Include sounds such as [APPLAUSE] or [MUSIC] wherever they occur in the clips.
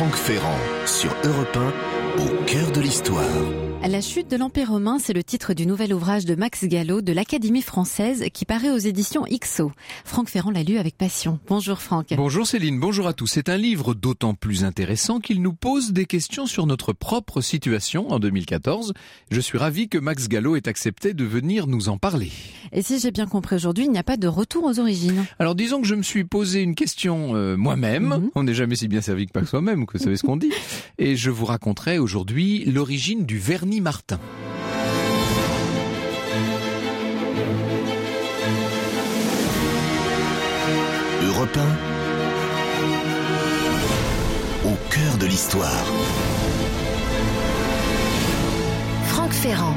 Franck Ferrand sur Europe 1 au cœur de l'histoire. La chute de l'Empire romain, c'est le titre du nouvel ouvrage de Max Gallo de l'Académie française qui paraît aux éditions IXO. Franck Ferrand l'a lu avec passion. Bonjour Franck. Bonjour Céline, bonjour à tous. C'est un livre d'autant plus intéressant qu'il nous pose des questions sur notre propre situation en 2014. Je suis ravi que Max Gallo ait accepté de venir nous en parler. Et si j'ai bien compris aujourd'hui, il n'y a pas de retour aux origines. Alors disons que je me suis posé une question euh, moi-même. Mhm. On n'est jamais si bien servi que par soi-même, vous savez ce qu'on dit. Et je vous raconterai aujourd'hui l'origine du vernis Martin. Europe 1 au cœur de l'histoire. Franck Ferrand.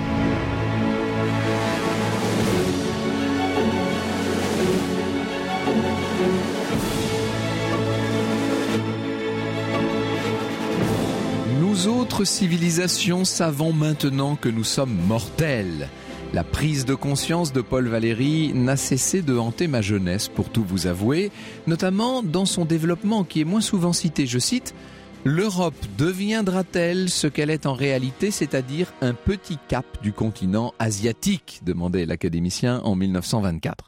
Nous autres civilisations savons maintenant que nous sommes mortels. La prise de conscience de Paul Valéry n'a cessé de hanter ma jeunesse, pour tout vous avouer, notamment dans son développement qui est moins souvent cité. Je cite L'Europe deviendra-t-elle ce qu'elle est en réalité, c'est-à-dire un petit cap du continent asiatique? demandait l'académicien en 1924.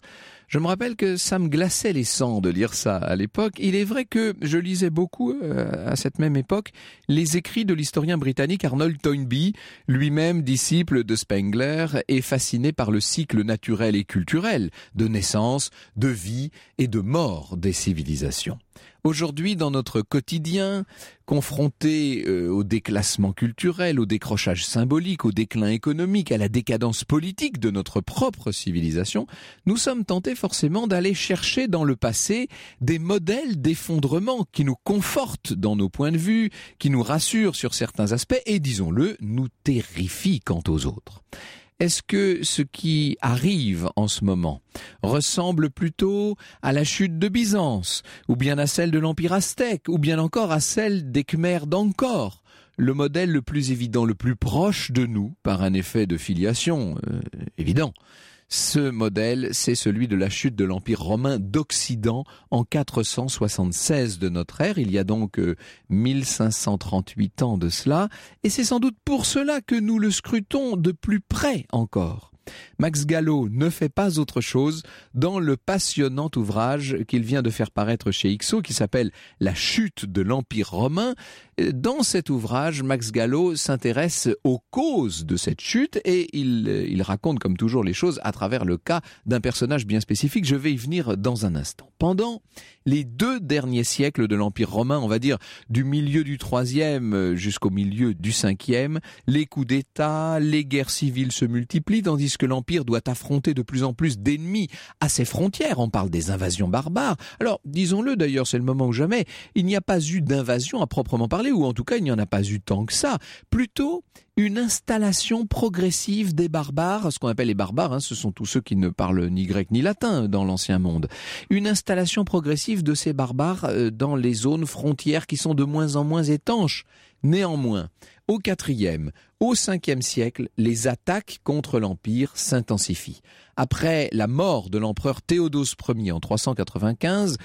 Je me rappelle que ça me glaçait les sangs de lire ça à l'époque. Il est vrai que je lisais beaucoup euh, à cette même époque les écrits de l'historien britannique Arnold Toynbee, lui-même disciple de Spengler et fasciné par le cycle naturel et culturel de naissance, de vie et de mort des civilisations. Aujourd'hui, dans notre quotidien, confronté euh, au déclassement culturel, au décrochage symbolique, au déclin économique, à la décadence politique de notre propre civilisation, nous sommes tentés forcément d'aller chercher dans le passé des modèles d'effondrement qui nous confortent dans nos points de vue, qui nous rassurent sur certains aspects et, disons-le, nous terrifient quant aux autres. Est-ce que ce qui arrive en ce moment ressemble plutôt à la chute de Byzance, ou bien à celle de l'Empire aztèque, ou bien encore à celle des Khmers d'Angkor le modèle le plus évident, le plus proche de nous, par un effet de filiation euh, évident. Ce modèle, c'est celui de la chute de l'Empire romain d'Occident en 476 de notre ère. Il y a donc euh, 1538 ans de cela. Et c'est sans doute pour cela que nous le scrutons de plus près encore. Max Gallo ne fait pas autre chose dans le passionnant ouvrage qu'il vient de faire paraître chez Ixo qui s'appelle La chute de l'Empire romain. Dans cet ouvrage, Max Gallo s'intéresse aux causes de cette chute et il, raconte comme toujours les choses à travers le cas d'un personnage bien spécifique. Je vais y venir dans un instant. Pendant les deux derniers siècles de l'Empire romain, on va dire du milieu du troisième jusqu'au milieu du cinquième, les coups d'État, les guerres civiles se multiplient tandis que l'Empire doit affronter de plus en plus d'ennemis à ses frontières. On parle des invasions barbares. Alors, disons-le d'ailleurs, c'est le moment ou jamais, il n'y a pas eu d'invasion à proprement parler, ou en tout cas, il n'y en a pas eu tant que ça. Plutôt, une installation progressive des barbares, ce qu'on appelle les barbares, hein, ce sont tous ceux qui ne parlent ni grec ni latin dans l'ancien monde. Une installation progressive de ces barbares euh, dans les zones frontières qui sont de moins en moins étanches. Néanmoins, au IVe, au Ve siècle, les attaques contre l'Empire s'intensifient. Après la mort de l'empereur Théodose Ier en 395,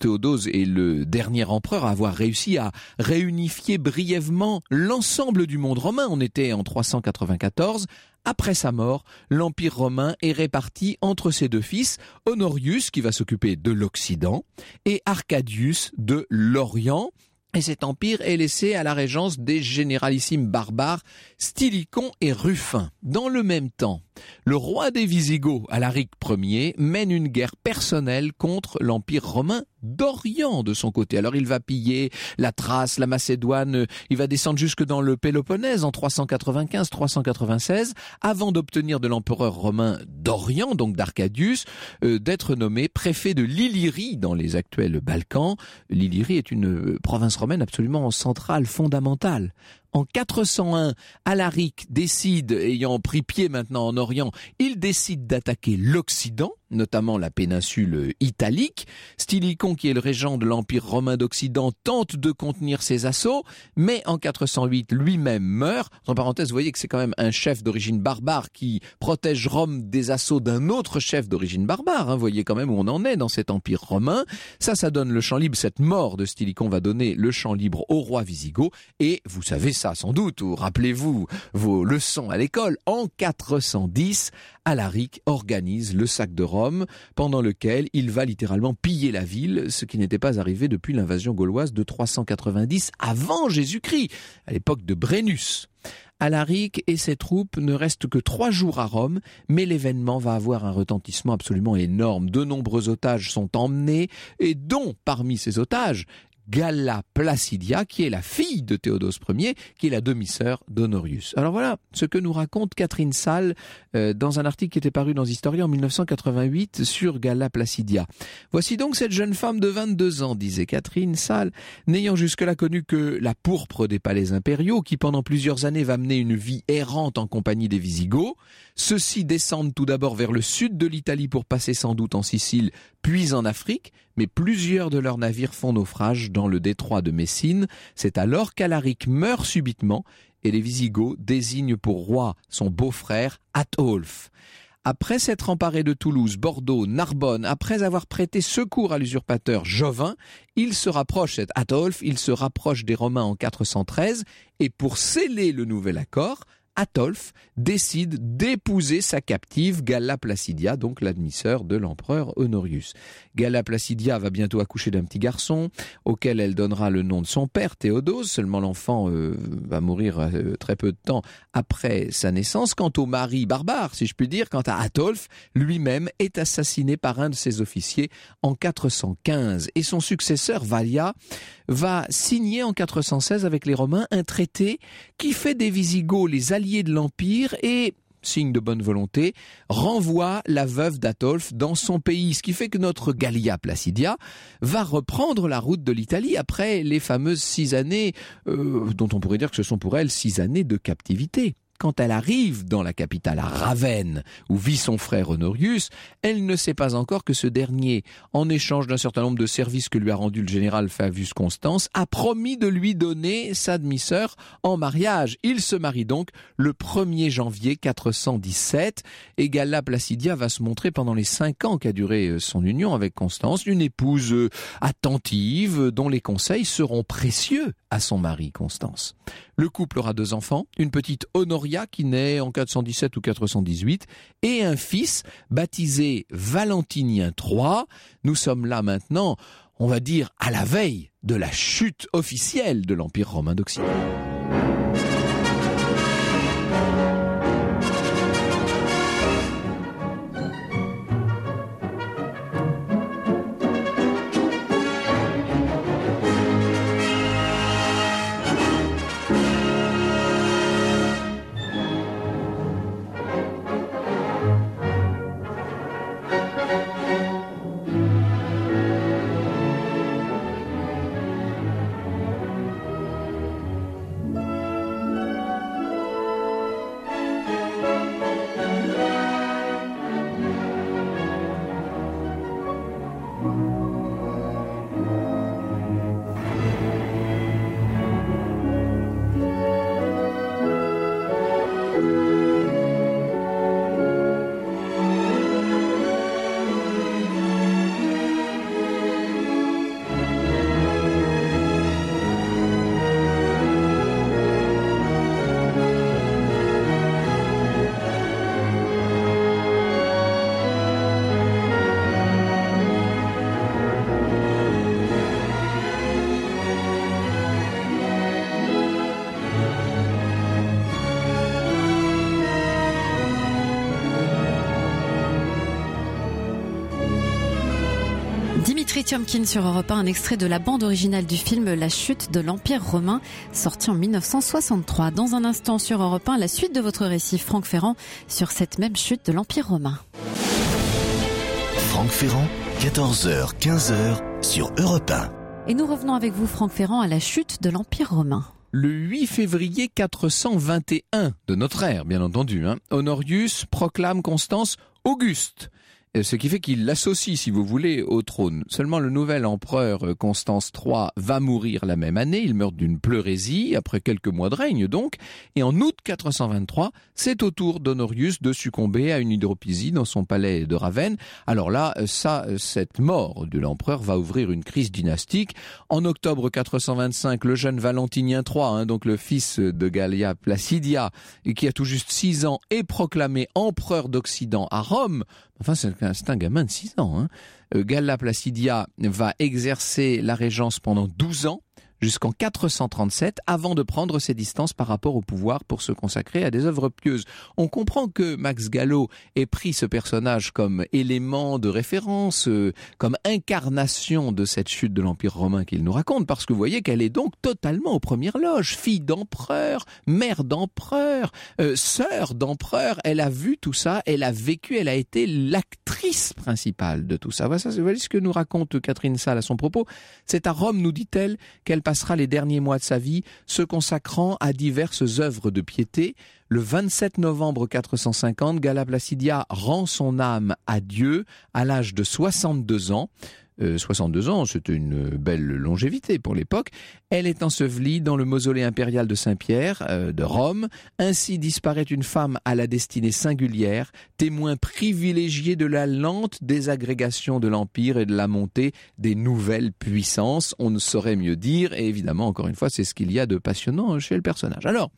Théodose est le dernier empereur à avoir réussi à réunifier brièvement l'ensemble du monde romain. On était en 394. Après sa mort, l'Empire romain est réparti entre ses deux fils, Honorius qui va s'occuper de l'Occident et Arcadius de l'Orient. Et cet empire est laissé à la régence des généralissimes barbares Stylicon et Ruffin. Dans le même temps, le roi des Visigoths, Alaric Ier, mène une guerre personnelle contre l'Empire romain d'Orient de son côté. Alors il va piller la Thrace, la Macédoine, il va descendre jusque dans le Péloponnèse en 395-396, avant d'obtenir de l'empereur romain d'Orient, donc d'Arcadius, euh, d'être nommé préfet de l'Illyrie dans les actuels Balkans. L'Illyrie est une euh, province romaine absolument centrale, fondamentale. En 401, Alaric décide, ayant pris pied maintenant en Orient, il décide d'attaquer l'Occident, notamment la péninsule italique. Stylicon, qui est le régent de l'Empire romain d'Occident, tente de contenir ses assauts, mais en 408 lui-même meurt. En parenthèse, vous voyez que c'est quand même un chef d'origine barbare qui protège Rome des assauts d'un autre chef d'origine barbare. Hein. Vous voyez quand même où on en est dans cet empire romain. Ça, ça donne le champ libre. Cette mort de Stylicon va donner le champ libre au roi Visigoth. Et vous savez ça sans doute, ou rappelez-vous vos leçons à l'école. En 410, Alaric organise le sac de Rome, pendant lequel il va littéralement piller la ville, ce qui n'était pas arrivé depuis l'invasion gauloise de 390 avant Jésus-Christ, à l'époque de Brennus. Alaric et ses troupes ne restent que trois jours à Rome, mais l'événement va avoir un retentissement absolument énorme. De nombreux otages sont emmenés, et dont parmi ces otages Galla Placidia, qui est la fille de Théodose Ier, qui est la demi-sœur d'Honorius. Alors voilà ce que nous raconte Catherine Salle euh, dans un article qui était paru dans Historia en 1988 sur Galla Placidia. Voici donc cette jeune femme de 22 ans, disait Catherine Salle, n'ayant jusque-là connu que la pourpre des palais impériaux, qui pendant plusieurs années va mener une vie errante en compagnie des Visigoths. Ceux-ci descendent tout d'abord vers le sud de l'Italie pour passer sans doute en Sicile, puis en Afrique, mais plusieurs de leurs navires font naufrage dans le détroit de Messine. C'est alors qu'Alaric meurt subitement et les Visigoths désignent pour roi son beau-frère Atolphe. Après s'être emparé de Toulouse, Bordeaux, Narbonne, après avoir prêté secours à l'usurpateur Jovin, il se rapproche, cet il se rapproche des Romains en 413, et pour sceller le nouvel accord, Atolphe décide d'épouser sa captive Galla Placidia, donc l'admisseur de l'empereur Honorius. Galla Placidia va bientôt accoucher d'un petit garçon, auquel elle donnera le nom de son père, Théodose. Seulement l'enfant euh, va mourir euh, très peu de temps après sa naissance. Quant au mari barbare, si je puis dire, quant à Atolphe, lui-même est assassiné par un de ses officiers en 415. Et son successeur, Valia, va signer en 416 avec les Romains un traité qui fait des Visigoths les alliés de l'Empire et signe de bonne volonté, renvoie la veuve d'Atolphe dans son pays, ce qui fait que notre Gallia Placidia va reprendre la route de l'Italie après les fameuses six années, euh, dont on pourrait dire que ce sont pour elle six années de captivité quand elle arrive dans la capitale, à Ravenne, où vit son frère Honorius, elle ne sait pas encore que ce dernier, en échange d'un certain nombre de services que lui a rendu le général Fabius Constance, a promis de lui donner sa demi-sœur en mariage. Il se marie donc le 1er janvier 417 et Galla Placidia va se montrer pendant les cinq ans qu'a duré euh, son union avec Constance une épouse euh, attentive dont les conseils seront précieux à son mari Constance. Le couple aura deux enfants, une petite Honoria qui naît en 417 ou 418 et un fils baptisé Valentinien III. Nous sommes là maintenant, on va dire, à la veille de la chute officielle de l'Empire romain d'Occident. Tiomkin sur Europe 1, un extrait de la bande originale du film La chute de l'Empire romain, sorti en 1963. Dans un instant sur Europe 1, la suite de votre récit, Franck Ferrand, sur cette même chute de l'Empire romain. Franck Ferrand, 14h, 15h, sur Europe 1. Et nous revenons avec vous, Franck Ferrand, à la chute de l'Empire romain le 8 février 421 de notre ère, bien entendu, hein, Honorius proclame Constance Auguste ce qui fait qu'il l'associe, si vous voulez, au trône. Seulement le nouvel empereur euh, Constance III va mourir la même année, il meurt d'une pleurésie, après quelques mois de règne donc, et en août 423, c'est au tour d'Honorius de succomber à une hydropisie dans son palais de Ravenne. Alors là, euh, ça, cette mort de l'empereur va ouvrir une crise dynastique. En octobre 425, le jeune Valentinien III, hein, donc le fils de Gallia Placidia, qui a tout juste six ans, est proclamé empereur d'Occident à Rome, Enfin, c'est un, gamin de 6 ans. Hein. Euh, Galla Placidia va exercer la régence pendant 12 ans jusqu'en 437 avant de prendre ses distances par rapport au pouvoir pour se consacrer à des œuvres pieuses. On comprend que Max Gallo ait pris ce personnage comme élément de référence, euh, comme incarnation de cette chute de l'Empire romain qu'il nous raconte, parce que vous voyez qu'elle est donc totalement aux premières loges, fille d'empereur, mère d'empereur, euh, sœur d'empereur, elle a vu tout ça, elle a vécu, elle a été l'actrice principale de tout ça. Voilà, ce que nous raconte Catherine Salle à son propos. C'est à Rome, nous dit-elle, qu'elle passera les derniers mois de sa vie se consacrant à diverses œuvres de piété. Le 27 novembre 450, Gala Placidia rend son âme à Dieu à l'âge de 62 ans. 62 euh, ans, c'était une belle longévité pour l'époque. Elle est ensevelie dans le mausolée impérial de Saint-Pierre euh, de Rome. Ainsi disparaît une femme à la destinée singulière, témoin privilégié de la lente désagrégation de l'Empire et de la montée des nouvelles puissances. On ne saurait mieux dire, et évidemment, encore une fois, c'est ce qu'il y a de passionnant chez le personnage. Alors,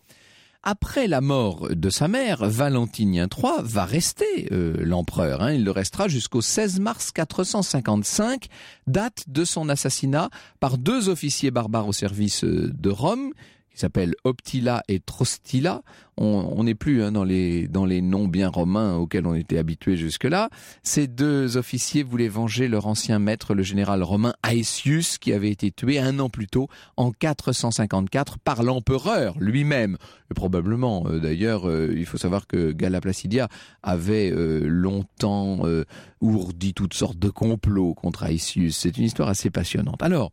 après la mort de sa mère, Valentinien III va rester euh, l'empereur. Hein. Il le restera jusqu'au 16 mars 455, date de son assassinat par deux officiers barbares au service euh, de Rome, qui s'appellent Optila et Trostila. On n'est plus hein, dans, les, dans les noms bien romains auxquels on était habitué jusque-là. Ces deux officiers voulaient venger leur ancien maître, le général romain Aetius, qui avait été tué un an plus tôt, en 454, par l'empereur lui-même. Et probablement, euh, d'ailleurs, euh, il faut savoir que Galla Placidia avait euh, longtemps ourdi toutes sortes de complots contre Aetius. C'est une histoire assez passionnante. Alors,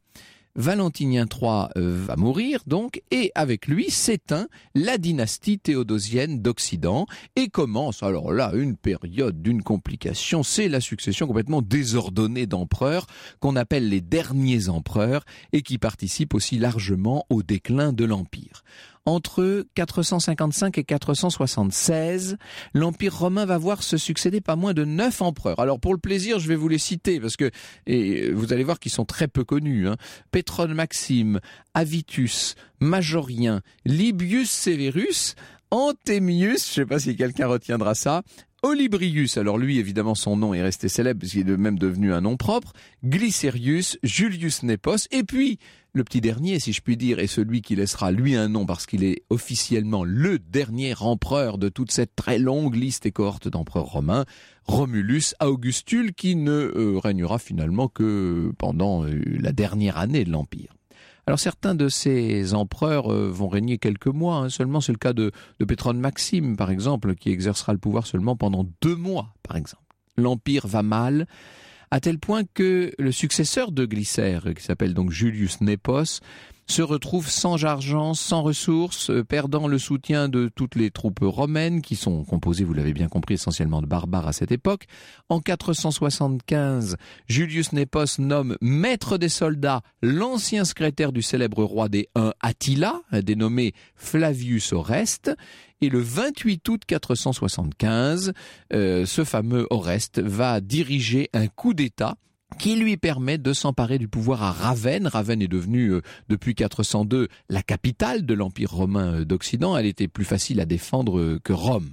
Valentinien III euh, va mourir donc, et avec lui s'éteint la dynastie théodosienne d'Occident, et commence alors là une période d'une complication, c'est la succession complètement désordonnée d'empereurs qu'on appelle les derniers empereurs, et qui participent aussi largement au déclin de l'Empire entre 455 et 476, l'Empire romain va voir se succéder pas moins de neuf empereurs. Alors pour le plaisir, je vais vous les citer parce que et vous allez voir qu'ils sont très peu connus. Hein. Maxime, Avitus, Majorien, Libius Severus, Antémius, je ne sais pas si quelqu'un retiendra ça, Olybrius, alors lui évidemment son nom est resté célèbre puisqu'il est même devenu un nom propre, Glycerius, Julius Nepos, et puis le petit dernier, si je puis dire, est celui qui laissera lui un nom parce qu'il est officiellement le dernier empereur de toute cette très longue liste et cohorte d'empereurs romains, Romulus Augustule, qui ne euh, régnera finalement que pendant euh, la dernière année de l'Empire. Alors certains de ces empereurs euh, vont régner quelques mois, hein. seulement c'est le cas de, de Pétrone Maxime, par exemple, qui exercera le pouvoir seulement pendant deux mois, par exemple. L'Empire va mal, à tel point que le successeur de Glycère, qui s'appelle donc Julius Nepos, se retrouve sans argent, sans ressources, euh, perdant le soutien de toutes les troupes romaines, qui sont composées, vous l'avez bien compris, essentiellement de barbares à cette époque. En 475, Julius Nepos nomme maître des soldats l'ancien secrétaire du célèbre roi des Huns Attila, dénommé Flavius Oreste, et le 28 août 475, euh, ce fameux Oreste va diriger un coup d'État qui lui permet de s'emparer du pouvoir à Ravenne. Ravenne est devenue, euh, depuis 402, la capitale de l'Empire romain euh, d'Occident. Elle était plus facile à défendre euh, que Rome.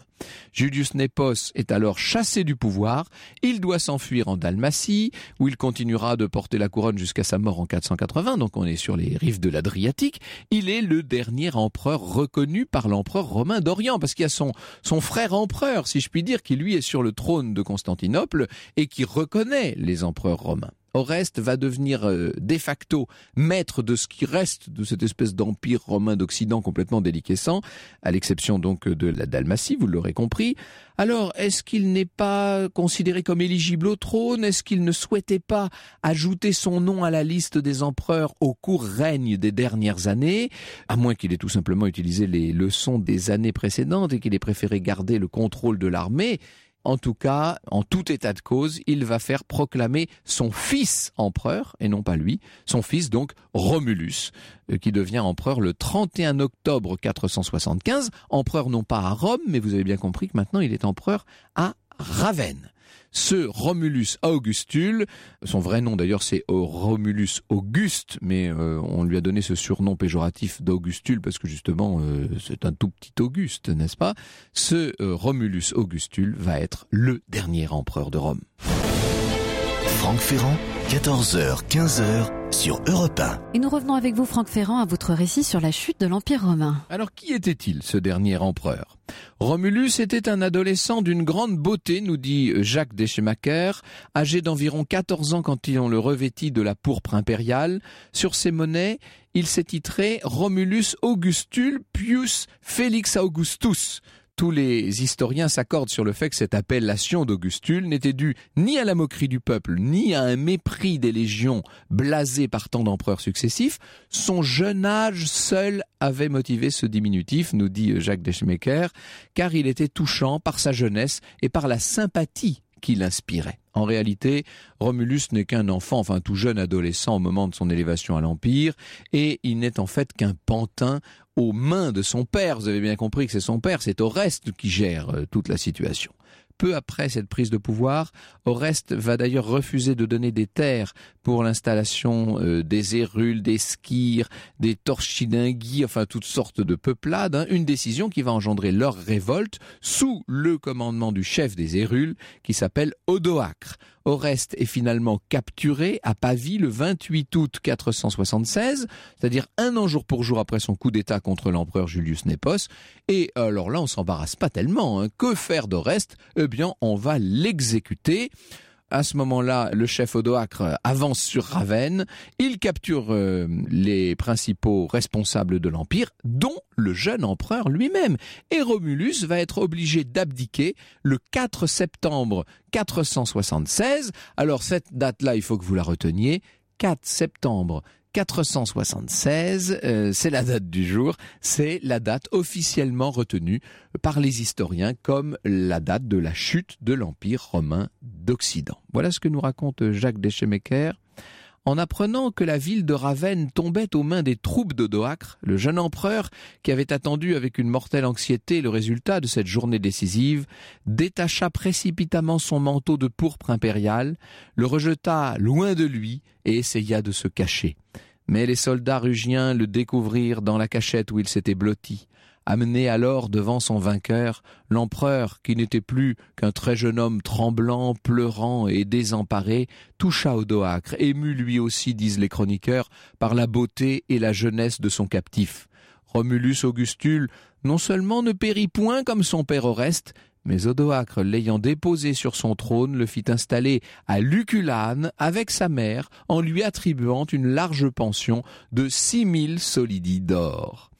Julius Nepos est alors chassé du pouvoir, il doit s'enfuir en Dalmatie, où il continuera de porter la couronne jusqu'à sa mort en 480, donc on est sur les rives de l'Adriatique. Il est le dernier empereur reconnu par l'empereur romain d'Orient, parce qu'il y a son, son frère empereur, si je puis dire, qui lui est sur le trône de Constantinople et qui reconnaît les empereurs romains. Oreste va devenir euh, de facto maître de ce qui reste de cette espèce d'empire romain d'Occident complètement déliquescent, à l'exception donc de la Dalmatie, vous l'aurez compris. Alors, est-ce qu'il n'est pas considéré comme éligible au trône? Est-ce qu'il ne souhaitait pas ajouter son nom à la liste des empereurs au court règne des dernières années À moins qu'il ait tout simplement utilisé les leçons des années précédentes et qu'il ait préféré garder le contrôle de l'armée? En tout cas, en tout état de cause, il va faire proclamer son fils empereur, et non pas lui, son fils donc Romulus, euh, qui devient empereur le 31 octobre 475, empereur non pas à Rome, mais vous avez bien compris que maintenant il est empereur à Ravenne ce Romulus Augustule, son vrai nom d'ailleurs c'est Romulus Auguste, mais euh, on lui a donné ce surnom péjoratif d'Augustule parce que justement euh, c'est un tout petit Auguste, n'est-ce pas? Ce euh, Romulus Augustule va être le dernier empereur de Rome. Franck Ferrand, 14h, 15h sur Europe 1. Et nous revenons avec vous, Franck Ferrand, à votre récit sur la chute de l'Empire romain. Alors, qui était-il, ce dernier empereur? Romulus était un adolescent d'une grande beauté, nous dit Jacques Deschemacher, âgé d'environ 14 ans quand on le revêtit de la pourpre impériale. Sur ses monnaies, il s'est titré Romulus Augustule Pius Felix Augustus, tous les historiens s'accordent sur le fait que cette appellation d'Augustule n'était due ni à la moquerie du peuple, ni à un mépris des légions blasées par tant d'empereurs successifs. Son jeune âge seul avait motivé ce diminutif, nous dit Jacques Deschmecker, car il était touchant par sa jeunesse et par la sympathie qu'il inspirait. En réalité, Romulus n'est qu'un enfant, enfin tout jeune adolescent au moment de son élévation à l'Empire, et il n'est en fait qu'un pantin aux mains de son père. Vous avez bien compris que c'est son père, c'est Oreste qui gère euh, toute la situation. Peu après cette prise de pouvoir, Oreste va d'ailleurs refuser de donner des terres pour l'installation euh, des érules, des skires, des torchidinguis, enfin toutes sortes de peuplades, hein. une décision qui va engendrer leur révolte sous le commandement du chef des érules qui s'appelle Odoacre. Oreste est finalement capturé à Pavie le 28 août 476, c'est-à-dire un an jour pour jour après son coup d'État contre l'empereur Julius Nepos. Et alors là, on s'embarrasse pas tellement. Hein. Que faire d'Oreste Eh bien, on va l'exécuter. À ce moment-là, le chef Odoacre avance sur Ravenne. Il capture euh, les principaux responsables de l'Empire, dont le jeune empereur lui-même. Et Romulus va être obligé d'abdiquer le 4 septembre 476. Alors cette date-là, il faut que vous la reteniez. 4 septembre 476, euh, c'est la date du jour, c'est la date officiellement retenue par les historiens comme la date de la chute de l'Empire romain d'Occident. Voilà ce que nous raconte Jacques Deschemaker. En apprenant que la ville de Ravenne tombait aux mains des troupes d'Odoacre, le jeune empereur, qui avait attendu avec une mortelle anxiété le résultat de cette journée décisive, détacha précipitamment son manteau de pourpre impérial, le rejeta loin de lui et essaya de se cacher. Mais les soldats rugiens le découvrirent dans la cachette où il s'était blotti. Amené alors devant son vainqueur, l'empereur, qui n'était plus qu'un très jeune homme tremblant, pleurant et désemparé, toucha Odoacre, ému lui aussi, disent les chroniqueurs, par la beauté et la jeunesse de son captif. Romulus Augustule non seulement ne périt point comme son père Oreste, mais Odoacre, l'ayant déposé sur son trône, le fit installer à Luculane avec sa mère, en lui attribuant une large pension de six mille solidi d'or.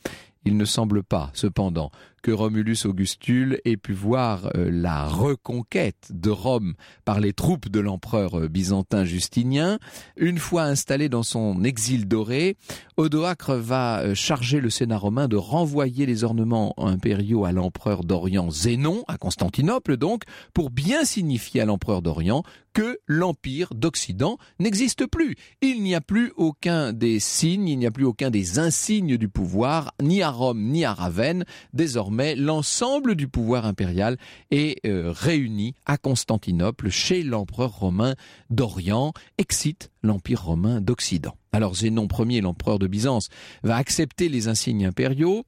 Il ne semble pas, cependant, que Romulus Augustule ait pu voir euh, la reconquête de Rome par les troupes de l'empereur euh, byzantin Justinien. Une fois installé dans son exil doré, Odoacre va euh, charger le Sénat romain de renvoyer les ornements impériaux à l'empereur d'Orient Zénon, à Constantinople donc, pour bien signifier à l'empereur d'Orient que l'empire d'Occident n'existe plus. Il n'y a plus aucun des signes, il n'y a plus aucun des insignes du pouvoir, ni à Rome ni à Ravenne. Désormais, l'ensemble du pouvoir impérial est euh, réuni à Constantinople chez l'empereur romain d'Orient, excite l'empire romain d'Occident. Alors Zénon Ier, l'empereur de Byzance, va accepter les insignes impériaux,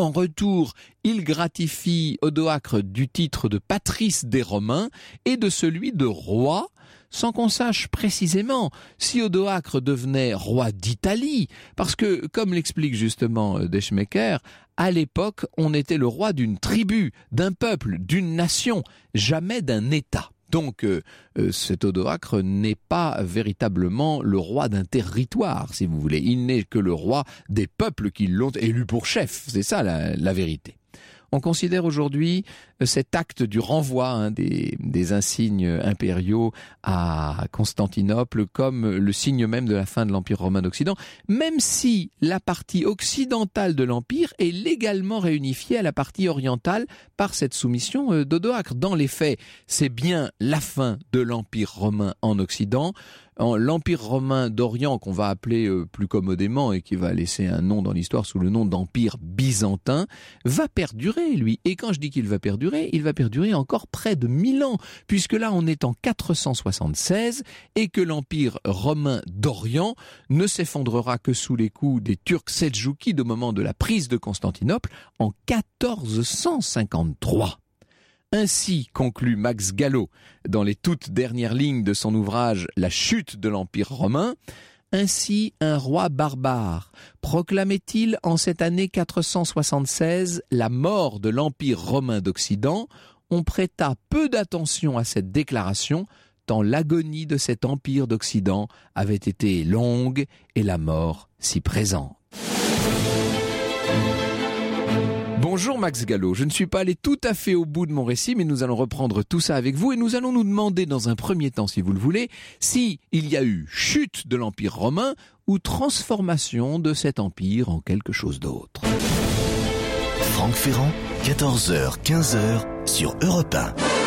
en retour, il gratifie Odoacre du titre de patrice des Romains et de celui de roi, sans qu'on sache précisément si Odoacre devenait roi d'Italie, parce que, comme l'explique justement euh, Deschmecker, à l'époque, on était le roi d'une tribu, d'un peuple, d'une nation, jamais d'un État. Donc euh, euh, cet Odoacre n'est pas véritablement le roi d'un territoire, si vous voulez. Il n'est que le roi des peuples qui l'ont élu pour chef. C'est ça la, la vérité. On considère aujourd'hui euh, cet acte du renvoi hein, des, des, insignes impériaux à Constantinople comme le signe même de la fin de l'Empire romain d'Occident, même si la partie occidentale de l'Empire est légalement réunifiée à la partie orientale par cette soumission euh, d'Odoacre. Dans les faits, c'est bien la fin de l'Empire romain en Occident, l'Empire romain d'Orient, qu'on va appeler euh, plus commodément et qui va laisser un nom dans l'histoire sous le nom d'Empire byzantin, va perdurer, lui. Et quand je dis qu'il va perdurer, il va perdurer encore près de 1000 ans, puisque là on est en 476 et que l'Empire romain d'Orient ne s'effondrera que sous les coups des Turcs Seljoukides au moment de la prise de Constantinople en 1453. Ainsi conclut Max Gallo dans les toutes dernières lignes de son ouvrage La chute de l'Empire romain. Ainsi un roi barbare proclamait-il en cette année 476 la mort de l'Empire romain d'Occident. On prêta peu d'attention à cette déclaration, tant l'agonie de cet empire d'Occident avait été longue et la mort si présente. Bonjour Max Gallo, je ne suis pas allé tout à fait au bout de mon récit, mais nous allons reprendre tout ça avec vous et nous allons nous demander dans un premier temps, si vous le voulez, si il y a eu chute de l'Empire romain ou transformation de cet empire en quelque chose d'autre. Franck Ferrand, 14h, 15h sur Europe 1.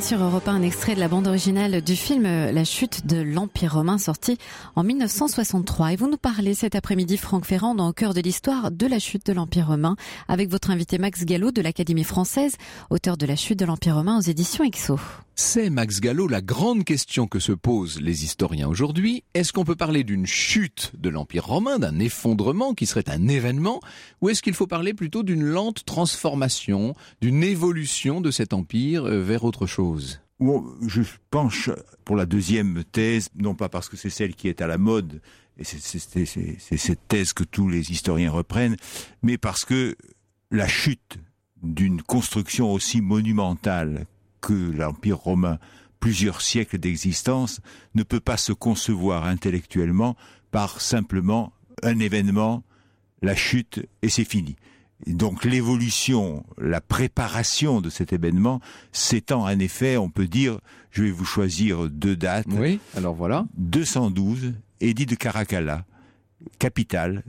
Sur Europe 1, un extrait de la bande originale du film La chute de l'Empire romain sorti en 1963. Et vous nous parlez cet après-midi, Franck Ferrand, dans Au cœur de l'histoire de la chute de l'Empire romain, avec votre invité Max Gallo de l'Académie française, auteur de La chute de l'Empire romain aux éditions EXO. C'est, Max Gallo, la grande question que se posent les historiens aujourd'hui. Est-ce qu'on peut parler d'une chute de l'Empire romain, d'un effondrement qui serait un événement, ou est-ce qu'il faut parler plutôt d'une lente transformation, d'une évolution de cet empire euh, autre chose je penche pour la deuxième thèse, non pas parce que c'est celle qui est à la mode, et c'est cette thèse que tous les historiens reprennent, mais parce que la chute d'une construction aussi monumentale que l'Empire romain, plusieurs siècles d'existence, ne peut pas se concevoir intellectuellement par simplement un événement, la chute, et c'est fini. Donc l'évolution, la préparation de cet événement s'étend en effet, on peut dire, je vais vous choisir deux dates. Oui, alors voilà. 212, édit de Caracalla, capitale,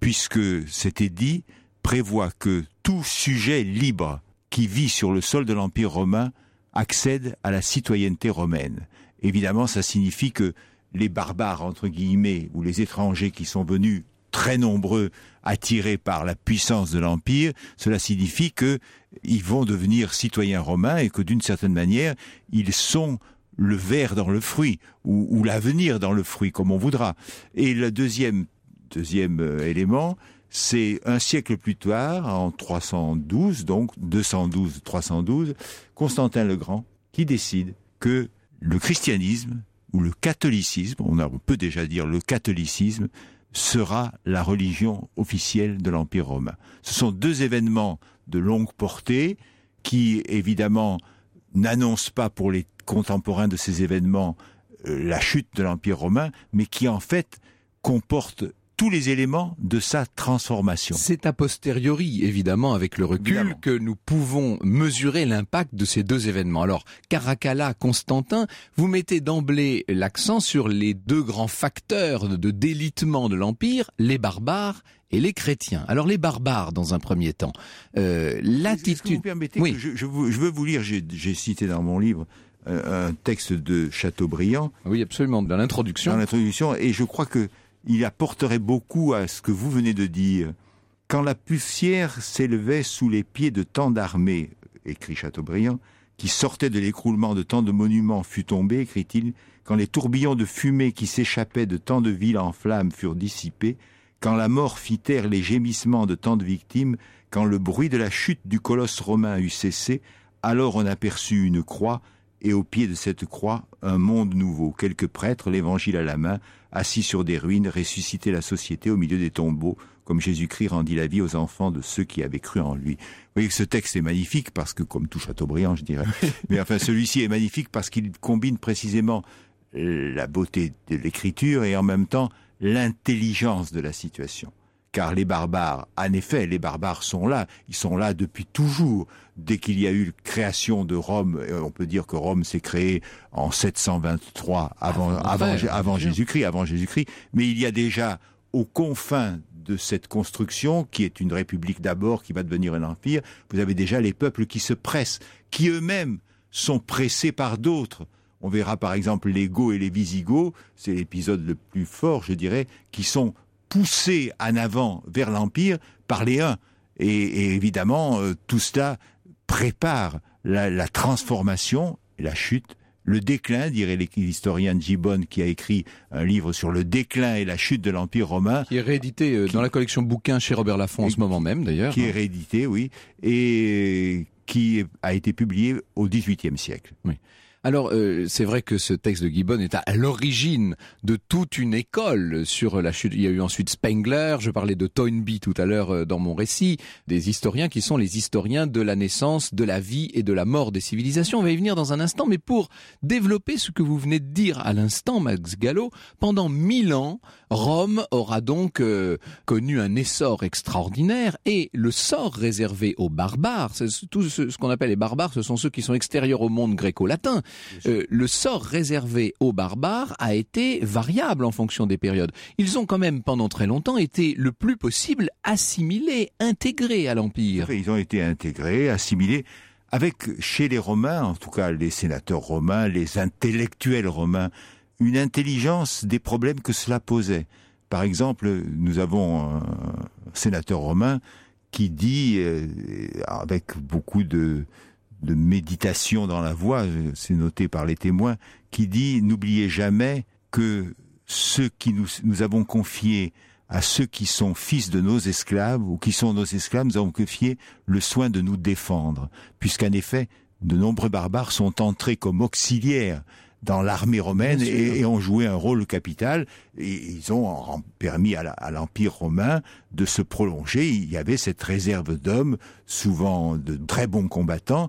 puisque cet édit prévoit que tout sujet libre qui vit sur le sol de l'Empire romain accède à la citoyenneté romaine. Évidemment, ça signifie que les barbares, entre guillemets, ou les étrangers qui sont venus très nombreux, attirés par la puissance de l'Empire, cela signifie que ils vont devenir citoyens romains et que d'une certaine manière, ils sont le ver dans le fruit, ou, l'avenir dans le fruit, comme on voudra. Et le deuxième, deuxième euh, élément, c'est un siècle plus tard, en 312, donc 212-312, Constantin le Grand, qui décide que le christianisme ou le catholicisme, on peut déjà dire le catholicisme, sera la religion officielle de l'Empire romain. Ce sont deux événements de longue portée qui, évidemment, n'annoncent pas pour les contemporains de ces événements euh, la chute de l'Empire romain, mais qui en fait comportent tous les éléments de sa transformation. C'est a posteriori, évidemment, avec le recul, que nous pouvons mesurer l'impact de ces deux événements. Alors, Caracalla, Constantin, vous mettez d'emblée l'accent sur les deux grands facteurs de délitement de l'Empire, les barbares et les chrétiens. Alors les barbares dans un premier temps. Euh, L'attitude. Vous permettez oui. que je, je, veux vous lire, j'ai cité dans mon livre euh, un texte de Chateaubriand. Oui, absolument, dans l'introduction. Dans l'introduction, et je crois que il apporterait beaucoup à ce que vous venez de dire. Quand la poussière s'élevait sous les pieds de tant d'armées, écrit Chateaubriand, qui sortaient de l'écroulement de tant de monuments fut tombé, écrit-il, quand les tourbillons de fumée qui s'échappaient de tant de villes en flammes furent dissipés, quand la mort fit taire les gémissements de tant de victimes, quand le bruit de la chute du colosse romain eut cessé, alors on aperçut une croix, et au pied de cette croix, un monde nouveau. Quelques prêtres, l'évangile à la main, assis sur des ruines, ressuscitaient la société au milieu des tombeaux, comme Jésus-Christ rendit la vie aux enfants de ceux qui avaient cru en lui. Vous voyez que ce texte est magnifique parce que, comme tout Chateaubriand, je dirais, [LAUGHS] mais enfin celui-ci est magnifique parce qu'il combine précisément la beauté de l'écriture et en même temps l'intelligence de la situation. Car les barbares, en effet, les barbares sont là, ils sont là depuis toujours. Dès qu'il y a eu création de Rome, on peut dire que Rome s'est créée en 723 avant, avant, avant Jésus-Christ, avant Jésus-Christ, mais il y a déjà aux confins de cette construction, qui est une république d'abord, qui va devenir un empire, vous avez déjà les peuples qui se pressent, qui eux-mêmes sont pressés par d'autres. On verra par exemple les Goths et les Visigoths, c'est l'épisode le plus fort, je dirais, qui sont poussés en avant vers l'Empire par les uns. Et, évidemment, euh, tout cela prépare la, la transformation et la chute le déclin, dirait l'historien Gibbon qui a écrit un livre sur le déclin et la chute de l'Empire romain. Qui est réédité euh, dans la collection bouquins chez Robert Laffont en ce moment même d'ailleurs. Qui est réédité, oui, et qui a été publié au XVIIIe siècle. Oui. Alors, euh, c'est vrai que ce texte de Gibbon est à l'origine de toute une école sur la chute. Il y a eu ensuite Spengler, je parlais de Toynbee tout à l'heure euh, dans mon récit, des historiens qui sont les historiens de la naissance, de la vie et de la mort des civilisations. On va y venir dans un instant, mais pour développer ce que vous venez de dire à l'instant, Max Gallo, pendant mille ans, Rome aura donc euh, connu un essor extraordinaire et le sort réservé aux barbares, tout ce, ce qu'on appelle les barbares, ce sont ceux qui sont extérieurs au monde gréco-latin, euh, le sort réservé aux barbares a été variable en fonction des périodes. Ils ont quand même pendant très longtemps été le plus possible assimilés, intégrés à l'Empire. Ils ont été intégrés, assimilés avec chez les Romains, en tout cas les sénateurs romains, les intellectuels romains, une intelligence des problèmes que cela posait. Par exemple, nous avons un sénateur romain qui dit, euh, avec beaucoup de, méditation dans la voix, c'est noté par les témoins, qui dit n'oubliez jamais que ceux qui nous, nous avons confiés à ceux qui sont fils de nos esclaves ou qui sont nos esclaves, nous avons confié le soin de nous défendre, puisqu'en effet, de nombreux barbares sont entrés comme auxiliaires dans l'armée romaine et, ont joué un rôle capital. Et ils ont permis à l'Empire romain de se prolonger. Il y avait cette réserve d'hommes, souvent de très bons combattants,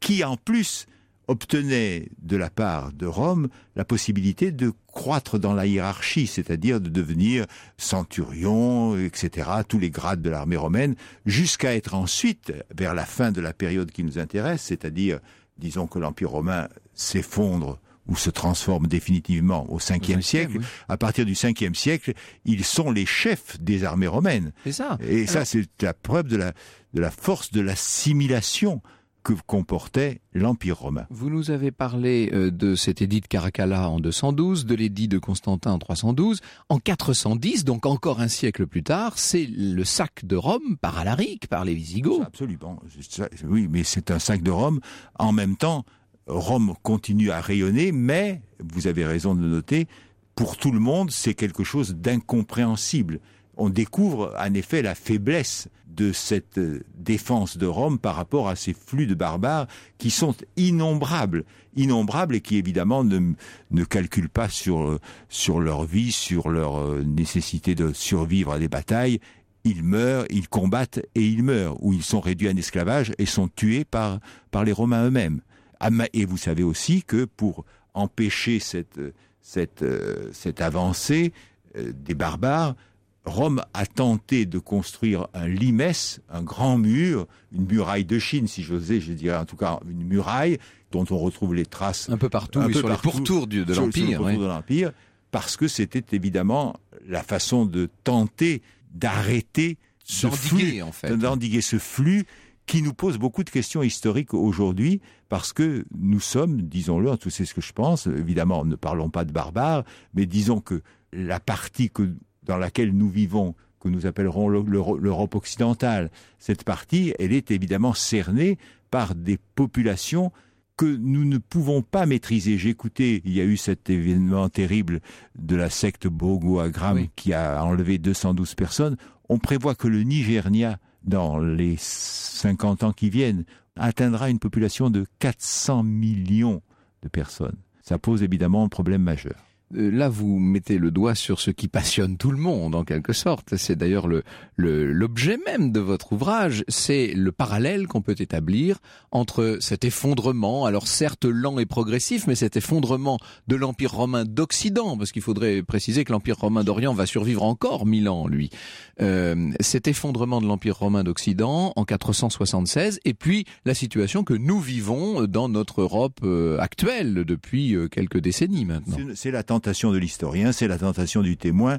qui en plus obtenait de la part de Rome la possibilité de croître dans la hiérarchie, c'est-à-dire de devenir centurion, etc., tous les grades de l'armée romaine, jusqu'à être ensuite, vers la fin de la période qui nous intéresse, c'est-à-dire, disons que l'Empire romain s'effondre ou se transforme définitivement au 5e siècle. À partir du 5e siècle, ils sont les chefs des armées romaines. C'est ça. Et ça, c'est la preuve de la, de la force de l'assimilation que comportait l'Empire romain. Vous nous avez parlé euh, de cet édit de Caracalla en 212, de l'édit de Constantin en 312. En 410, donc encore un siècle plus tard, c'est le sac de Rome par Alaric, par les Visigoths. Absolument. Oui, mais c'est un sac de Rome. En même temps, Rome continue à rayonner, mais, vous avez raison de noter, pour tout le monde, c'est quelque chose d'incompréhensible on découvre en effet la faiblesse de cette euh, défense de Rome par rapport à ces flux de barbares qui sont innombrables, innombrables et qui évidemment ne, ne calculent pas sur, euh, sur leur vie, sur leur euh, nécessité de survivre à des batailles. Ils meurent, ils combattent et ils meurent, ou ils sont réduits en esclavage et sont tués par, par les Romains eux-mêmes. Et vous savez aussi que pour empêcher cette, cette, cette avancée des barbares, Rome a tenté de construire un limès, un grand mur, une muraille de Chine, si j'osais, je dirais en tout cas une muraille dont on retrouve les traces un peu partout, sur, les pourtours de l'empire, de l'empire, parce que c'était évidemment la façon de tenter d'arrêter ce flux, en fait. d'endiguer ce flux qui nous pose beaucoup de questions historiques aujourd'hui, parce que nous sommes, disons-le, en tout c'est ce que je pense, évidemment, ne parlons pas de barbares, mais disons que la partie que, dans laquelle nous vivons, que nous appellerons l'Europe occidentale, cette partie, elle est évidemment cernée par des populations que nous ne pouvons pas maîtriser. J'ai écouté, il y a eu cet événement terrible de la secte Bogo Agram qui a enlevé 212 personnes. On prévoit que le Nigeria, dans les 50 ans qui viennent, atteindra une population de 400 millions de personnes. Ça pose évidemment un problème majeur. Euh, là, vous mettez le doigt sur ce qui passionne tout le monde, en quelque sorte. C'est d'ailleurs le, l'objet même de votre ouvrage. C'est le parallèle qu'on peut établir entre cet effondrement, alors certes lent et progressif, mais cet effondrement de l'Empire romain d'Occident, parce qu'il faudrait préciser que l'Empire romain d'Orient va survivre encore mille ans, lui. Euh, cet effondrement de l'Empire romain d'Occident en 476, et puis la situation que nous vivons dans notre Europe euh, actuelle depuis quelques décennies maintenant. Tentation de l'historien, c'est la tentation du témoin,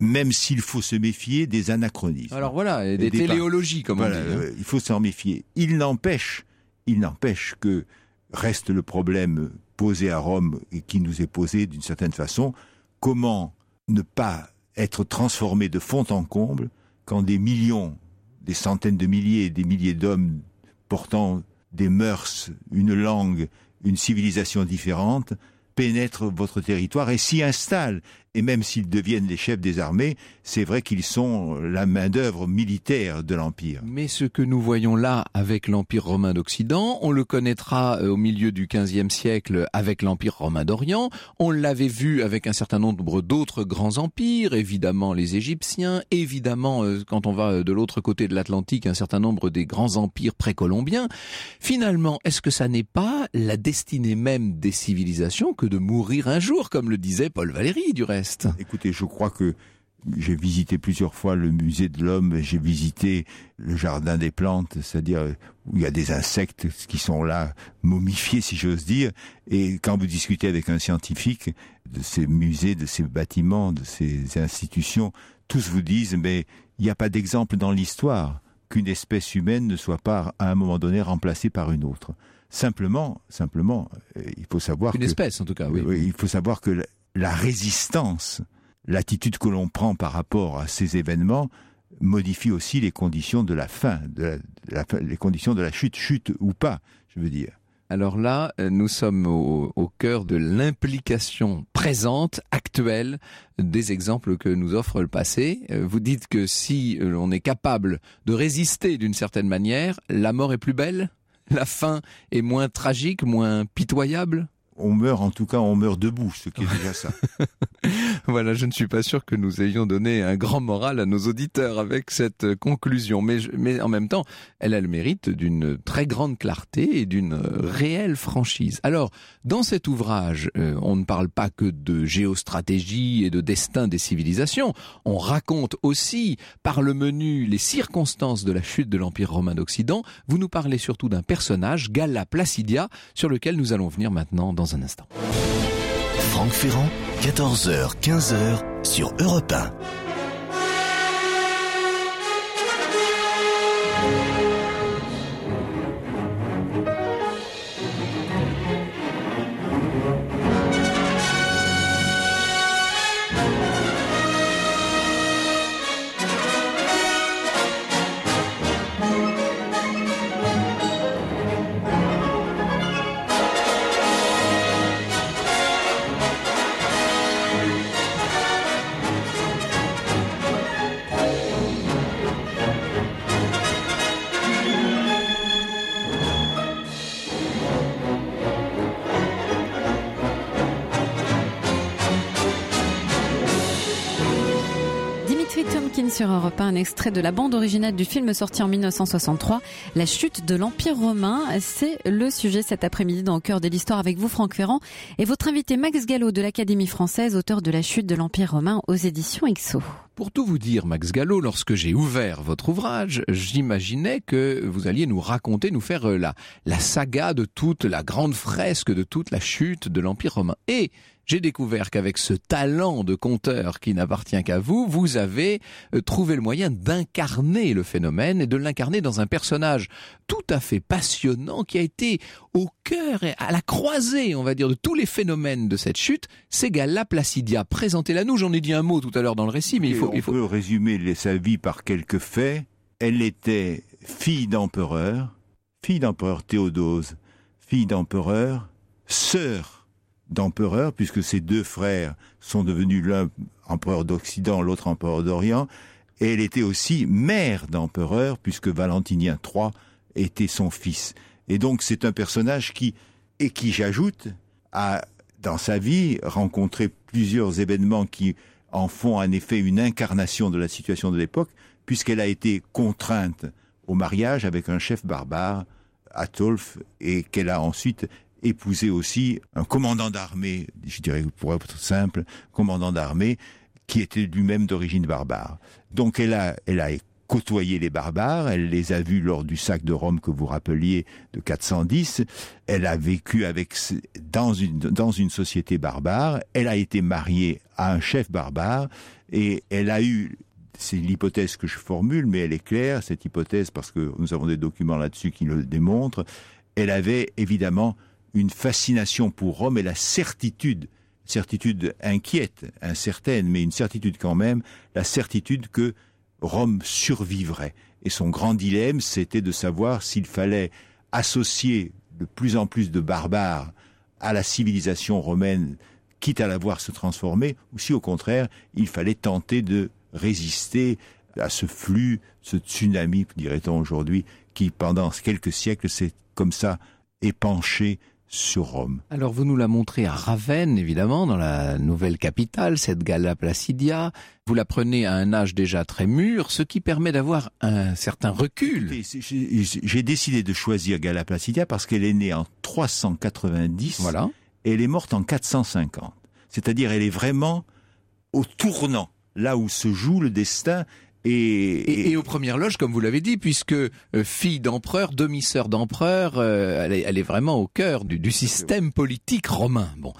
même s'il faut se méfier des anachronismes. Alors voilà, des, téléologies, comme on dit. Hein. Euh, il faut s'en méfier. Il n'empêche, il n'empêche que reste le problème posé à Rome et qui nous est posé d'une certaine façon. Comment ne pas être transformé de fond en comble quand des millions, des centaines de milliers, des milliers d'hommes portant des mœurs, une langue, une civilisation différente pénètrent votre territoire et s'y installent. Et même s'ils deviennent les chefs des armées, c'est vrai qu'ils sont la main-d'œuvre militaire de l'Empire. Mais ce que nous voyons là avec l'Empire romain d'Occident, on le connaîtra euh, au milieu du XVe siècle avec l'Empire romain d'Orient. On l'avait vu avec un certain nombre d'autres grands empires, évidemment les Égyptiens, évidemment euh, quand on va de l'autre côté de l'Atlantique, un certain nombre des grands empires précolombiens. Finalement, est-ce que ça n'est pas la destinée même des civilisations que de mourir un jour, comme le disait Paul Valéry du reste? Écoutez, je crois que j'ai visité plusieurs fois le musée de l'homme, j'ai visité le jardin des plantes, c'est-à-dire où il y a des insectes qui sont là, momifiés si j'ose dire. Et quand vous discutez avec un scientifique de ces musées, de ces bâtiments, de ces institutions, tous vous disent, mais il n'y a pas d'exemple dans l'histoire qu'une espèce humaine ne soit pas à un moment donné remplacée par une autre. Simplement, simplement, euh, il faut savoir une espèce en tout cas. Oui. Il faut savoir que la résistance, l'attitude que l'on prend par rapport à ces événements modifie aussi les conditions de la fin, les conditions de la chute, chute ou pas, je veux dire. Alors là, euh, nous sommes au, au cœur de l'implication présente, actuelle, des exemples que nous offre le passé. Euh, vous dites que si on est capable de résister d'une certaine manière, la mort est plus belle la fin est moins tragique, moins pitoyable? On meurt, en tout cas, on meurt debout, ce qui est déjà ça. [LAUGHS] [LAUGHS] voilà, je ne suis pas sûr que nous ayons donné un grand moral à nos auditeurs avec cette conclusion, mais, mais en même temps, elle a le mérite d'une très grande clarté et d'une réelle franchise. Alors, dans cet ouvrage, euh, on ne parle pas que de géostratégie et de destin des civilisations, on raconte aussi, par le menu, les circonstances de la chute de l'Empire romain d'Occident. Vous nous parlez surtout d'un personnage, Galla Placidia, sur lequel nous allons venir maintenant dans un instant. Franck Ferrand, 14h, 15h sur Europe 1. Sur Europe 1, un extrait de la bande originale du film sorti en 1963, La chute de l'Empire romain. C'est le sujet cet après-midi dans le cœur de l'histoire avec vous, Franck Ferrand, et votre invité Max Gallo de l'Académie française, auteur de La chute de l'Empire romain aux éditions XO. Pour tout vous dire, Max Gallo, lorsque j'ai ouvert votre ouvrage, j'imaginais que vous alliez nous raconter, nous faire euh, la, la saga de toute la grande fresque de toute la chute de l'Empire romain. Et j'ai découvert qu'avec ce talent de conteur qui n'appartient qu'à vous, vous avez euh, trouvé le moyen d'incarner le phénomène et de l'incarner dans un personnage tout à fait passionnant qui a été au cœur et à la croisée, on va dire, de tous les phénomènes de cette chute. C'est Gala Placidia. Présentez-la nous. J'en ai dit un mot tout à l'heure dans le récit, mais il faut, on il faut... peut résumer sa vie par quelques faits. Elle était fille d'empereur, fille d'empereur Théodose, fille d'empereur, sœur d'empereur, puisque ses deux frères sont devenus l'un empereur d'Occident, l'autre empereur d'Orient, et elle était aussi mère d'empereur, puisque Valentinien III était son fils. Et donc c'est un personnage qui, et qui j'ajoute, a dans sa vie rencontré plusieurs événements qui en font en effet une incarnation de la situation de l'époque, puisqu'elle a été contrainte au mariage avec un chef barbare, Atolf, et qu'elle a ensuite épousé aussi un commandant d'armée, je dirais pour être simple, commandant d'armée qui était lui-même d'origine barbare. Donc elle a, elle a côtoyé les barbares, elle les a vus lors du sac de Rome que vous rappeliez de 410, elle a vécu avec dans une dans une société barbare, elle a été mariée à un chef barbare et elle a eu c'est l'hypothèse que je formule, mais elle est claire, cette hypothèse, parce que nous avons des documents là-dessus qui le démontrent. Elle avait évidemment une fascination pour Rome et la certitude, certitude inquiète, incertaine, mais une certitude quand même, la certitude que Rome survivrait. Et son grand dilemme, c'était de savoir s'il fallait associer de plus en plus de barbares à la civilisation romaine, quitte à la voir se transformer, ou si au contraire, il fallait tenter de résister à ce flux, ce tsunami, dirait-on aujourd'hui, qui pendant quelques siècles s'est comme ça épanché sur Rome. Alors vous nous la montrez à Ravenne, évidemment, dans la nouvelle capitale, cette Gala Placidia. Vous la prenez à un âge déjà très mûr, ce qui permet d'avoir un certain recul. J'ai décidé de choisir Gala Placidia parce qu'elle est née en 390 voilà. et elle est morte en 450. C'est-à-dire elle est vraiment au tournant, là où se joue le destin et, aux premières loges, comme vous l'avez dit, puisque euh, fille d'empereur, demi-sœur d'empereur, euh, elle, est, vraiment au cœur du, système politique romain. Bon,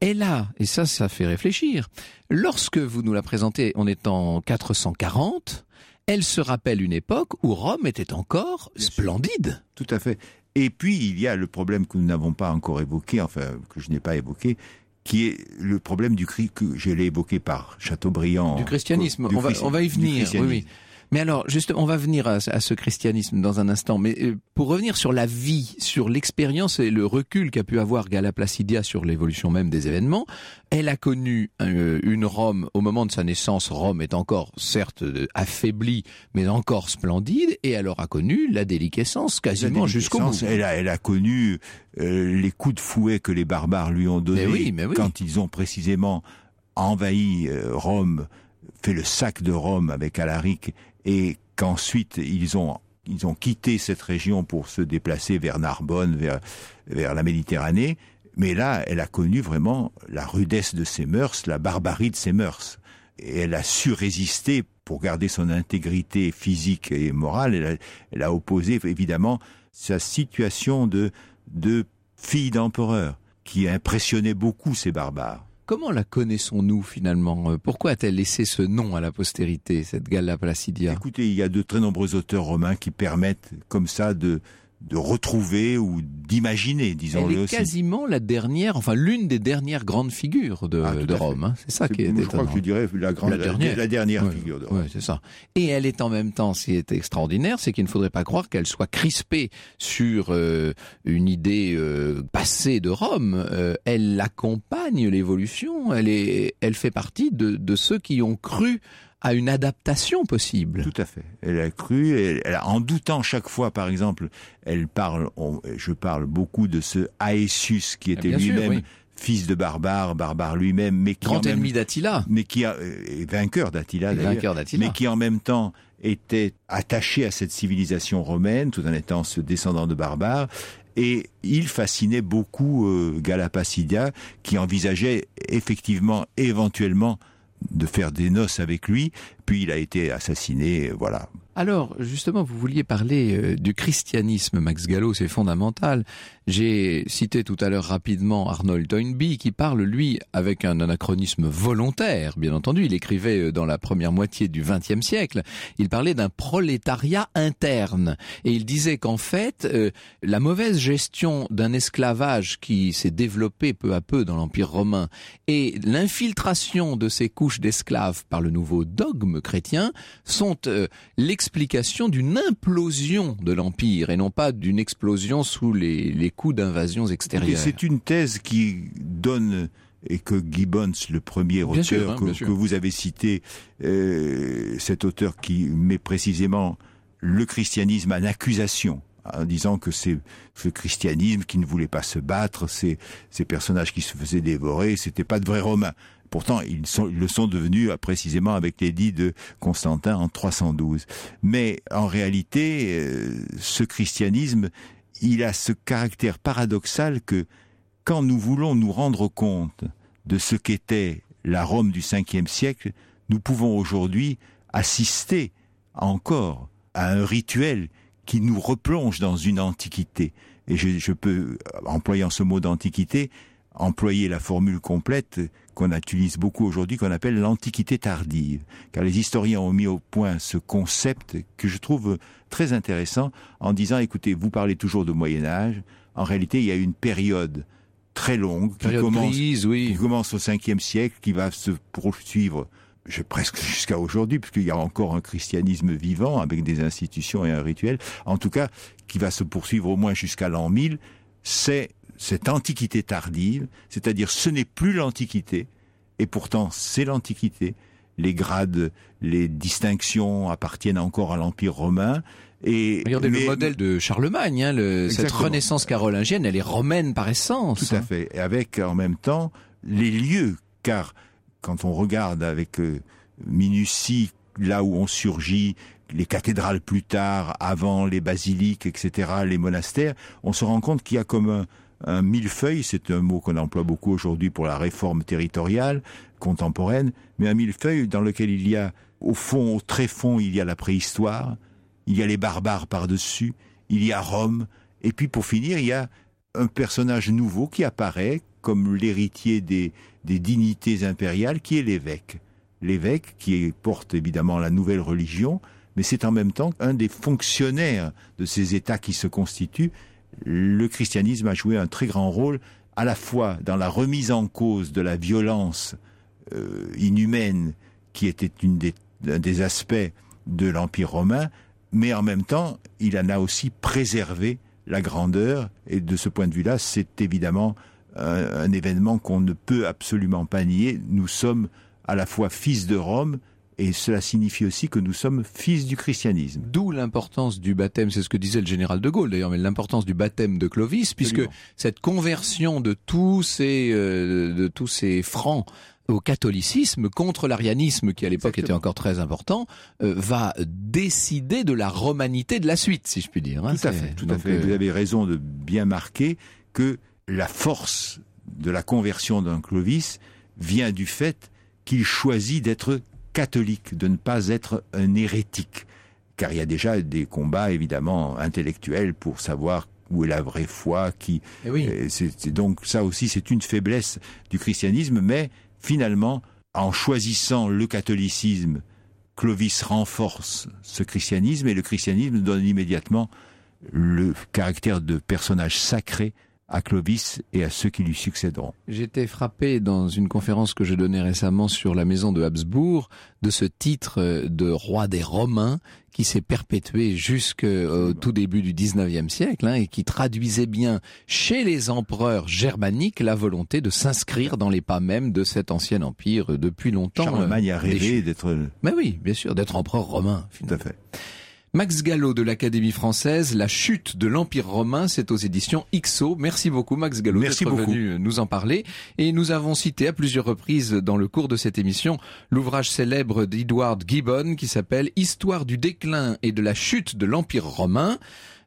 et là, et ça, ça fait réfléchir. Lorsque vous nous la présentez, on est en 440. Elle se rappelle une époque où Rome était encore splendide. Tout à fait. Et puis, il y a le problème que nous n'avons pas encore évoqué, enfin, que je n'ai pas évoqué, qui est le problème du cri que je l'ai évoqué par Chateaubriand. Du christianisme. on, va, on va y venir. Oui, oui. Mais alors, juste, on va venir à, ce christianisme dans un instant. Mais euh, pour revenir sur la vie, sur l'expérience et le recul qu'a pu avoir Gala Placidia sur l'évolution même des événements, elle a connu euh, une Rome au moment de sa naissance. Rome est encore certes affaiblie, mais encore splendide, et elle aura connu la déliquescence quasiment jusqu'au bout. Elle a, elle a connu euh, les coups de fouet que les barbares lui ont donnés quand ils ont précisément envahi Rome fait le sac de Rome avec Alaric et qu'ensuite ils ont ils ont quitté cette région pour se déplacer vers Narbonne, vers vers la Méditerranée. Mais là, elle a connu vraiment la rudesse de ses mœurs, la barbarie de ses mœurs. Et elle a su résister pour garder son intégrité physique et morale. Elle a, elle a opposé évidemment sa situation de de fille d'empereur qui impressionnait beaucoup ces barbares. Comment la connaissons-nous finalement? Pourquoi a-t-elle laissé ce nom à la postérité, cette Galla Placidia? Écoutez, il y a de très nombreux auteurs romains qui permettent comme ça de, de retrouver ou d'imaginer, disons-le Elle est quasiment la dernière, enfin l'une des dernières grandes figures de, ah, de Rome. Hein. C'est ça qui est, Je crois que je dirais la, grande, la dernière, la, dernière figure de Rome. C'est ça. Et elle est en même temps, ce qui est extraordinaire, c'est qu'il ne faudrait pas croire qu'elle soit crispée sur euh, une idée euh, passée de Rome. Euh, elle accompagne l'évolution. Elle est, elle fait partie de, de ceux qui ont cru à une adaptation possible. Tout à fait. Elle a cru, elle, en doutant chaque fois, par exemple, elle parle, je parle beaucoup de ce Aesius qui était ah, lui-même fils de barbare, barbare lui-même, mais qui grand ennemi d'Attila, mais qui a vainqueur d'Attila, vainqueur d'Attila, mais qui en même temps était attaché à cette civilisation romaine, tout en étant ce descendant de barbares. Et il fascinait beaucoup euh, Galapacidia, qui envisageait effectivement, éventuellement, de faire des noces avec lui, puis il a été assassiné, voilà. Alors, justement, vous vouliez parler euh, du christianisme, Max Gallo, c'est fondamental. J'ai cité tout à l'heure rapidement Arnold Toynbee qui parle, lui, avec un anachronisme volontaire, bien entendu. Il écrivait euh, dans la première moitié du XXe siècle. Il parlait d'un prolétariat interne. Et il disait qu'en fait, euh, la mauvaise gestion d'un esclavage qui s'est développé peu à peu dans l'Empire romain et l'infiltration de ces couches d'esclaves par le nouveau dogme chrétien sont l'explication d'une implosion de l'Empire et non pas d'une explosion sous les, les coups d'invasions extérieures. C'est une thèse qui donne et que Gibbons, le premier auteur sûr, hein, que, vous avez cité, euh, cet auteur qui met précisément le christianisme en accusation, en disant que c'est ce christianisme qui ne voulait pas se battre, ces, ces personnages qui se faisaient dévorer, c'était pas de vrais Romains. Pourtant, ils, sont, ils le sont devenus euh, précisément avec l'édit de Constantin en 312. Mais en réalité, euh, ce christianisme, il a ce caractère paradoxal que quand nous voulons nous rendre compte de ce qu'était la Rome du 5e siècle, nous pouvons aujourd'hui assister encore à un rituel qui nous replonge dans une antiquité. Et je, je peux, employant ce mot d'antiquité, employer la formule complète qu'on utilise beaucoup aujourd'hui, qu'on appelle l'antiquité tardive. Car les historiens ont mis au point ce concept que je trouve très intéressant en disant, écoutez, vous parlez toujours de Moyen Âge, en réalité, il y a une période très longue qui commence, grise, qui commence au 5e siècle, qui va se poursuivre je, presque jusqu'à aujourd'hui, puisqu'il y a encore un christianisme vivant avec des institutions et un rituel, en tout cas, qui va se poursuivre au moins jusqu'à l'an 1000, c'est cette antiquité tardive, c'est-à-dire ce n'est plus l'antiquité, et pourtant c'est l'antiquité. Les grades, les distinctions appartiennent encore à l'Empire romain. Et Regardez mais- le modèle de Charlemagne, hein, le- cette renaissance carolingienne, elle est romaine par essence. Tout à hein. fait. Et avec en même temps les lieux, car quand on regarde avec euh, minutie là où on surgit, les cathédrales plus tard, avant les basiliques, etc., les monastères, on se rend compte qu'il y a comme un, un millefeuille, c'est un mot qu'on emploie beaucoup aujourd'hui pour la réforme territoriale contemporaine, mais un millefeuille dans lequel il y a, au fond, au très fond, il y a la préhistoire, il y a les barbares par-dessus, il y a Rome, et puis pour finir, il y a un personnage nouveau qui apparaît comme l'héritier des, des dignités impériales, qui est l'évêque. L'évêque qui porte évidemment la nouvelle religion, mais c'est en même temps un des fonctionnaires de ces États qui se constituent. Le christianisme a joué un très grand rôle à la fois dans la remise en cause de la violence euh, inhumaine qui était un des aspects de l'Empire romain, mais en même temps, il en a aussi préservé la grandeur, et de ce point de vue-là, c'est évidemment un, un événement qu'on ne peut absolument pas nier. Nous sommes à la fois fils de Rome, et cela signifie aussi que nous sommes fils du christianisme. D'où l'importance du baptême, c'est ce que disait le général de Gaulle d'ailleurs, mais l'importance du baptême de Clovis, puisque cette conversion de tous ces, euh, de tous ces francs au catholicisme contre l'arianisme qui à l'époque était encore très important euh, va décider de la romanité de la suite si je puis dire hein. Tout à fait, tout à fait. euh, Vous avez raison de bien marquer que la force de la conversion d'un Clovis vient du fait qu'il choisit d'être catholique, de ne pas être un hérétique. Car il y a déjà des combats évidemment intellectuels pour savoir où est la vraie foi, qui eh oui. euh, c'est c'est donc ça aussi, c'est une faiblesse du christianisme, mais finalement, en choisissant le catholicisme, Clovis renforce ce christianisme et le christianisme donne immédiatement le caractère de personnage sacré à Clovis et à ceux qui lui succéderont. J'étais frappé dans une conférence que je donnais récemment sur la maison de Habsbourg de ce titre euh, de roi des Romains qui s'est perpétué jusqu'au tout début du 19e siècle hein, et qui traduisait bien chez les empereurs germaniques la volonté de s'inscrire dans les pas mêmes de cet ancien empire euh, depuis longtemps. Charlemagne a euh, rêvé d'être Mais oui, bien sûr, d'être empereur romain. tout Finalement. à fait. Max Gallo de l'Académie française, La chute de l'Empire romain, c'est aux éditions IXO. Merci beaucoup Max Gallo Merci d'être venu nous en parler. Et nous avons cité à plusieurs reprises dans le cours de cette émission l'ouvrage célèbre d'Edward Gibbon qui s'appelle Histoire du déclin et de la chute de l'Empire romain.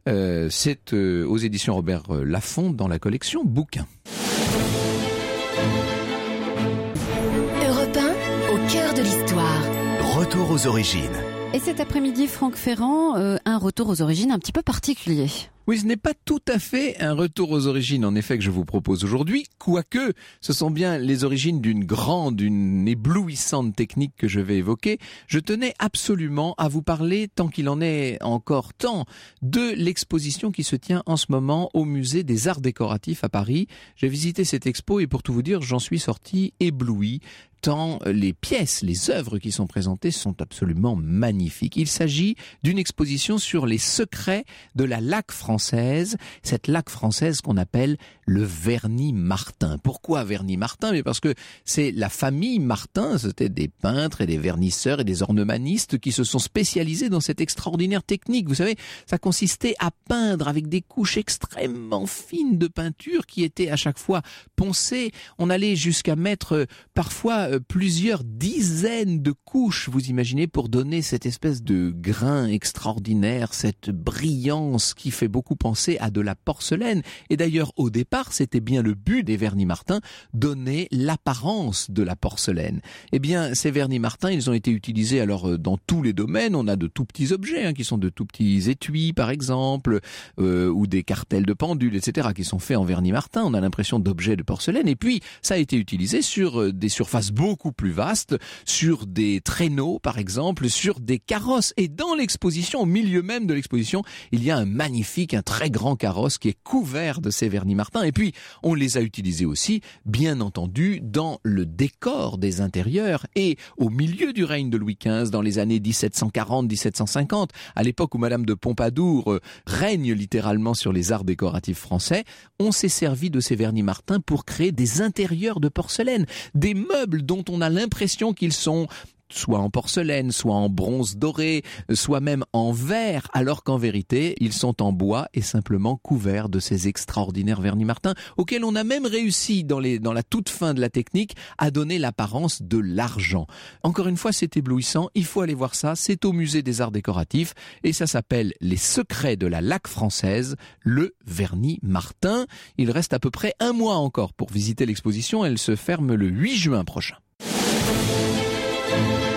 Euh, c'est euh, aux éditions Robert euh, Laffont dans la collection Bouquins. Europe 1, au cœur de l'histoire. Retour aux origines. Et cet après-midi, Franck Ferrand, euh, un retour aux origines un petit peu particulier. Oui, ce n'est pas tout à fait un retour aux origines, en effet, que je vous propose aujourd'hui, quoique ce sont bien les origines d'une grande, d'une éblouissante technique que je vais évoquer. Je tenais absolument à vous parler, tant qu'il en est encore temps, de l'exposition qui se tient en ce moment au musée des arts décoratifs à Paris. J'ai visité cette expo et pour tout vous dire, j'en suis sorti ébloui tant les pièces, les œuvres qui sont présentées sont absolument magnifiques. Il s'agit d'une exposition sur les secrets de la laque française, cette laque française qu'on appelle le vernis Martin. Pourquoi vernis Martin? Mais parce que c'est la famille Martin, c'était des peintres et des vernisseurs et des ornemanistes qui se sont spécialisés dans cette extraordinaire technique. Vous savez, ça consistait à peindre avec des couches extrêmement fines de peinture qui étaient à chaque fois poncées. On allait jusqu'à mettre parfois euh, plusieurs dizaines de couches, vous imaginez, pour donner cette espèce de grain extraordinaire, cette brillance qui fait beaucoup penser à de la porcelaine. Et d'ailleurs, au départ, c'était bien le but des vernis Martin, donner l'apparence de la porcelaine. Eh bien, ces vernis Martin, ils ont été utilisés alors euh, dans tous les domaines. On a de tout petits objets, hein, qui sont de tout petits étuis, par exemple, euh, ou des cartels de pendules, etc., qui sont faits en vernis Martin. On a l'impression d'objets de porcelaine. Et puis, ça a été utilisé sur des surfaces beaucoup plus vaste, sur des traîneaux par exemple, sur des carrosses. Et dans l'exposition, au milieu même de l'exposition, il y a un magnifique, un très grand carrosse qui est couvert de ces vernis Martin. Et puis, on les a utilisés aussi, bien entendu, dans le décor des intérieurs et au milieu du règne de Louis XV, dans les années 1740-1750, à l'époque où Madame de Pompadour euh, règne littéralement sur les arts décoratifs français, on s'est servi de ces vernis Martin pour créer des intérieurs de porcelaine, des meubles dont on a l'impression qu'ils sont soit en porcelaine, soit en bronze doré, soit même en verre, alors qu'en vérité, ils sont en bois et simplement couverts de ces extraordinaires vernis Martin, auxquels on a même réussi, dans, dans la toute fin de la technique, à donner l'apparence de l'argent. Encore une fois, c'est éblouissant, il faut aller voir ça, c'est au musée des arts décoratifs, et ça s'appelle Les secrets de la laque française, le vernis Martin. Il reste à peu près un mois encore pour visiter l'exposition, elle se ferme le 8 juin prochain. Thank you.